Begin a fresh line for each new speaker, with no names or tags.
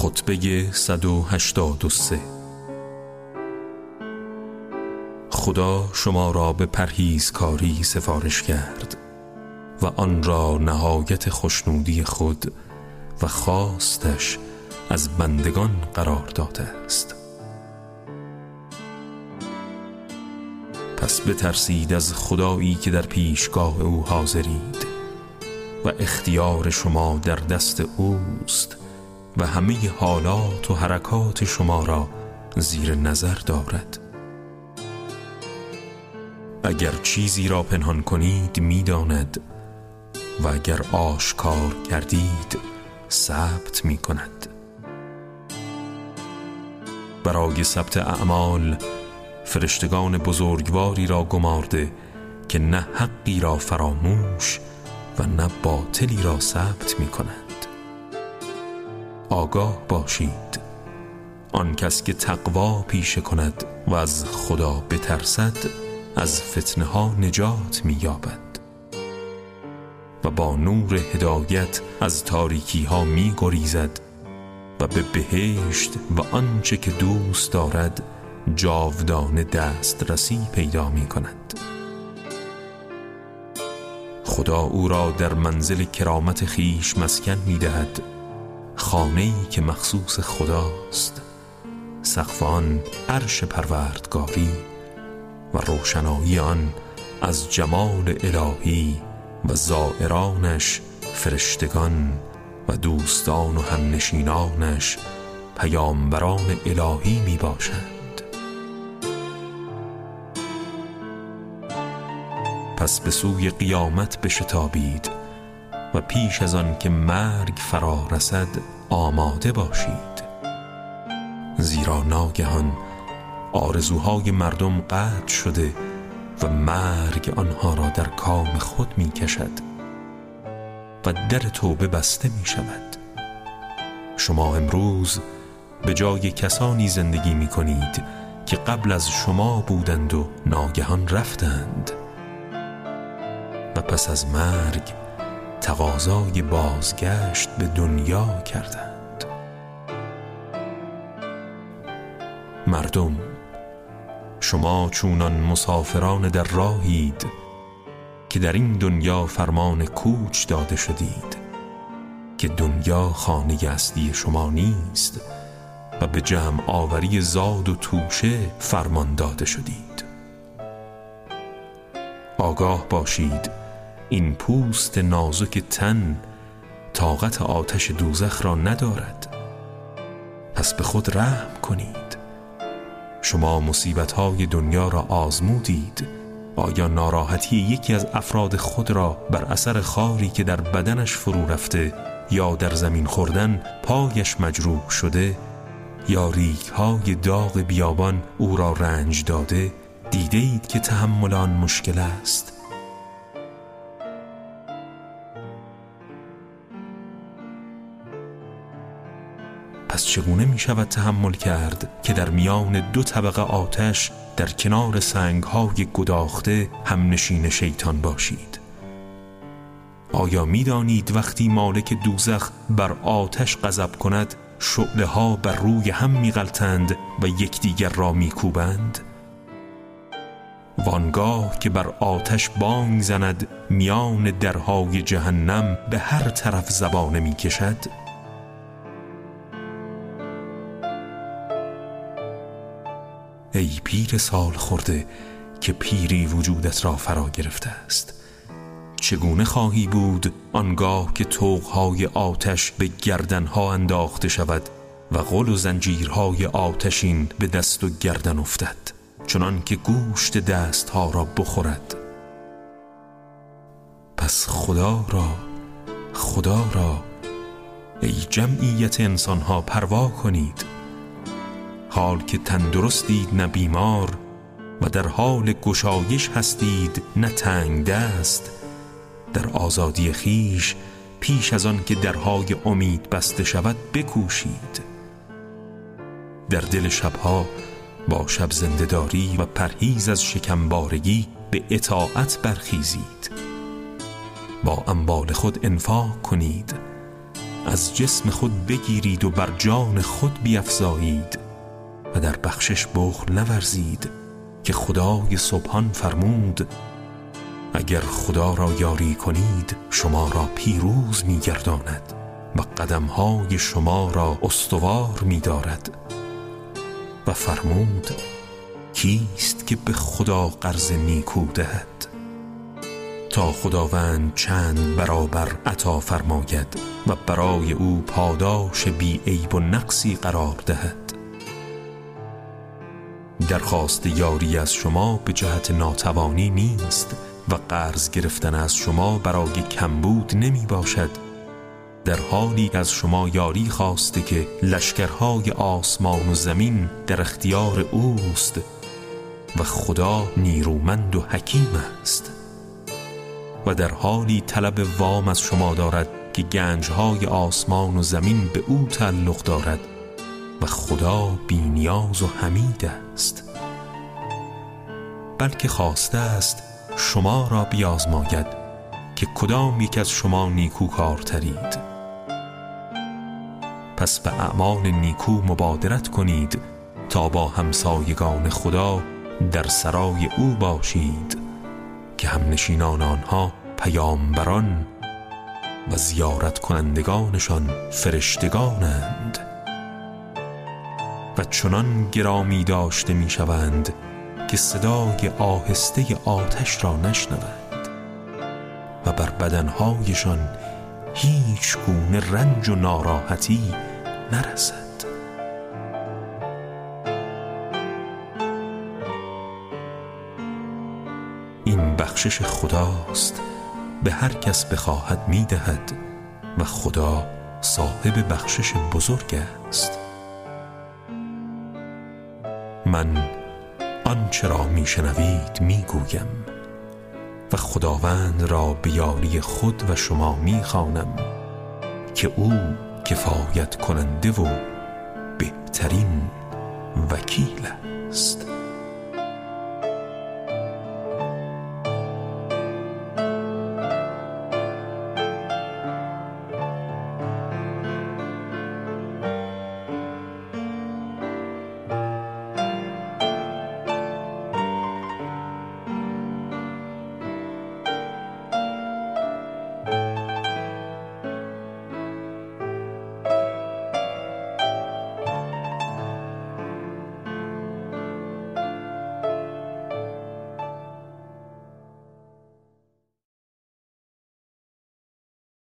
خطبه 183 خدا شما را به پرهیزکاری سفارش کرد و آن را نهایت خوشنودی خود و خواستش از بندگان قرار داده است. پس بترسید از خدایی که در پیشگاه او حاضرید و اختیار شما در دست اوست و همه حالات و حرکات شما را زیر نظر دارد. اگر چیزی را پنهان کنید می‌داند و اگر آشکار کردید ثبت می کند برای ثبت اعمال فرشتگان بزرگواری را گمارده که نه حقی را فراموش و نه باطلی را ثبت می کند آگاه باشید. آن کس که تقوا پیشه کند و از خدا بترسد از فتنه ها نجات مییابد. و با نور هدایت از تاریکی ها می گریزد و به بهشت و آنچه که دوست دارد جاودان دسترسی پیدا می کند خدا او را در منزل کرامت خیش مسکن می دهد خانه که مخصوص خداست. سقف آن عرش پروردگاری و روشنایی آن از جمال الهی و زائرانش فرشتگان و دوستان و همنشینانش پیامبران الهی می باشند پس به سوی قیامت بشتابید. و پیش از آن که مرگ فرا رسد آماده باشید. زیرا ناگهان آرزوهای مردم قطع شده و مرگ آنها را در کام خود می کشد و در توبه بسته می شود شما امروز به جای کسانی زندگی می کنید که قبل از شما بودند و ناگهان رفتند. و پس از مرگ تقاضای بازگشت به دنیا کردند. مردم شما چونان مسافران در راهید که در این دنیا فرمان کوچ داده شدید که دنیا خانه اصلی شما نیست و به جمع آوری زاد و توشه فرمان داده شدید. آگاه باشید. این پوست نازک تن طاقت آتش دوزخ را ندارد. پس به خود رحم کنید. شما مصیبت های دنیا را آزمودید. آیا ناراحتی یکی از افراد خود را بر اثر خاری که در بدنش فرو رفته یا در زمین خوردن پایش مجروح شده یا ریک های داغ بیابان او را رنج داده دیدید که تحملان مشکل است. پس چگونه می شود تحمل کرد که در میان دو طبقه آتش در کنار سنگ های گداخته هم نشین شیطان باشید؟ آیا می دانید وقتی مالک دوزخ بر آتش غضب کند شعله ها بر روی هم می غلطند و یکدیگر را می کوبند وانگاه که بر آتش بانگ زند میان درهای جهنم به هر طرف زبانه می کشد ای پیر سال خورده که پیری وجودت را فرا گرفته است. چگونه خواهی بود آنگاه که توقهای آتش به گردنها انداخته شود و غل و زنجیرهای آتشین به دست و گردن افتد چنان که گوشت دستها را بخورد؟ پس خدا را خدا را ای جمعیت انسانها پروا کنید. حال که تندرستید نه بیمار و در حال گشایش هستید نه تنگ دست در آزادی خیش پیش از آن که درهای امید بسته شود بکوشید. در دل شبها با شب زندهداری و پرهیز از شکمبارگی به اطاعت برخیزید. با انبال خود انفاق کنید. از جسم خود بگیرید و بر جان خود بیفزایید. و در بخشش بخل نورزید که خدای سبحان فرمود اگر خدا را یاری کنید شما را پیروز میگرداند و قدمهای شما را استوار میدارد. و فرمود کیست که به خدا قرض نیکو دهد؟ تا خداوند چند برابر عطا فرماید و برای او پاداش بی عیب و نقصی قرار دهد. درخواست یاری از شما به جهت ناتوانی نیست و قرض گرفتن از شما برای کمبود نمی باشد. در حالی از شما یاری خواسته که لشکرهای آسمان و زمین در اختیار اوست و خدا نیرومند و حکیم است. و در حالی طلب وام از شما دارد که گنجهای آسمان و زمین به او تعلق دارد. و خدا بینیاز و حمید است. بلکه خواسته است شما را بیازماید که کدام یک از شما نیکوکارترید. پس به اعمال نیکو مبادرت کنید تا با همسایگان خدا در سرای او باشید که همنشینان آنها پیامبران و زیارت کنندگانشان فرشتگانند. چنان گرامی داشته می‌شوند که صدای آهسته آتش را نشنوند و بر بدنهایشان هیچ گونه رنج و ناراحتی نرسد. این بخشش خداست به هر کس بخواهد می‌دهد و خدا صاحب بخشش بزرگ است. من آنچه را میشنوید می‌گویم و خداوند را به خود و شما می‌خوانم که او کفایت کننده و بهترین وکیل است.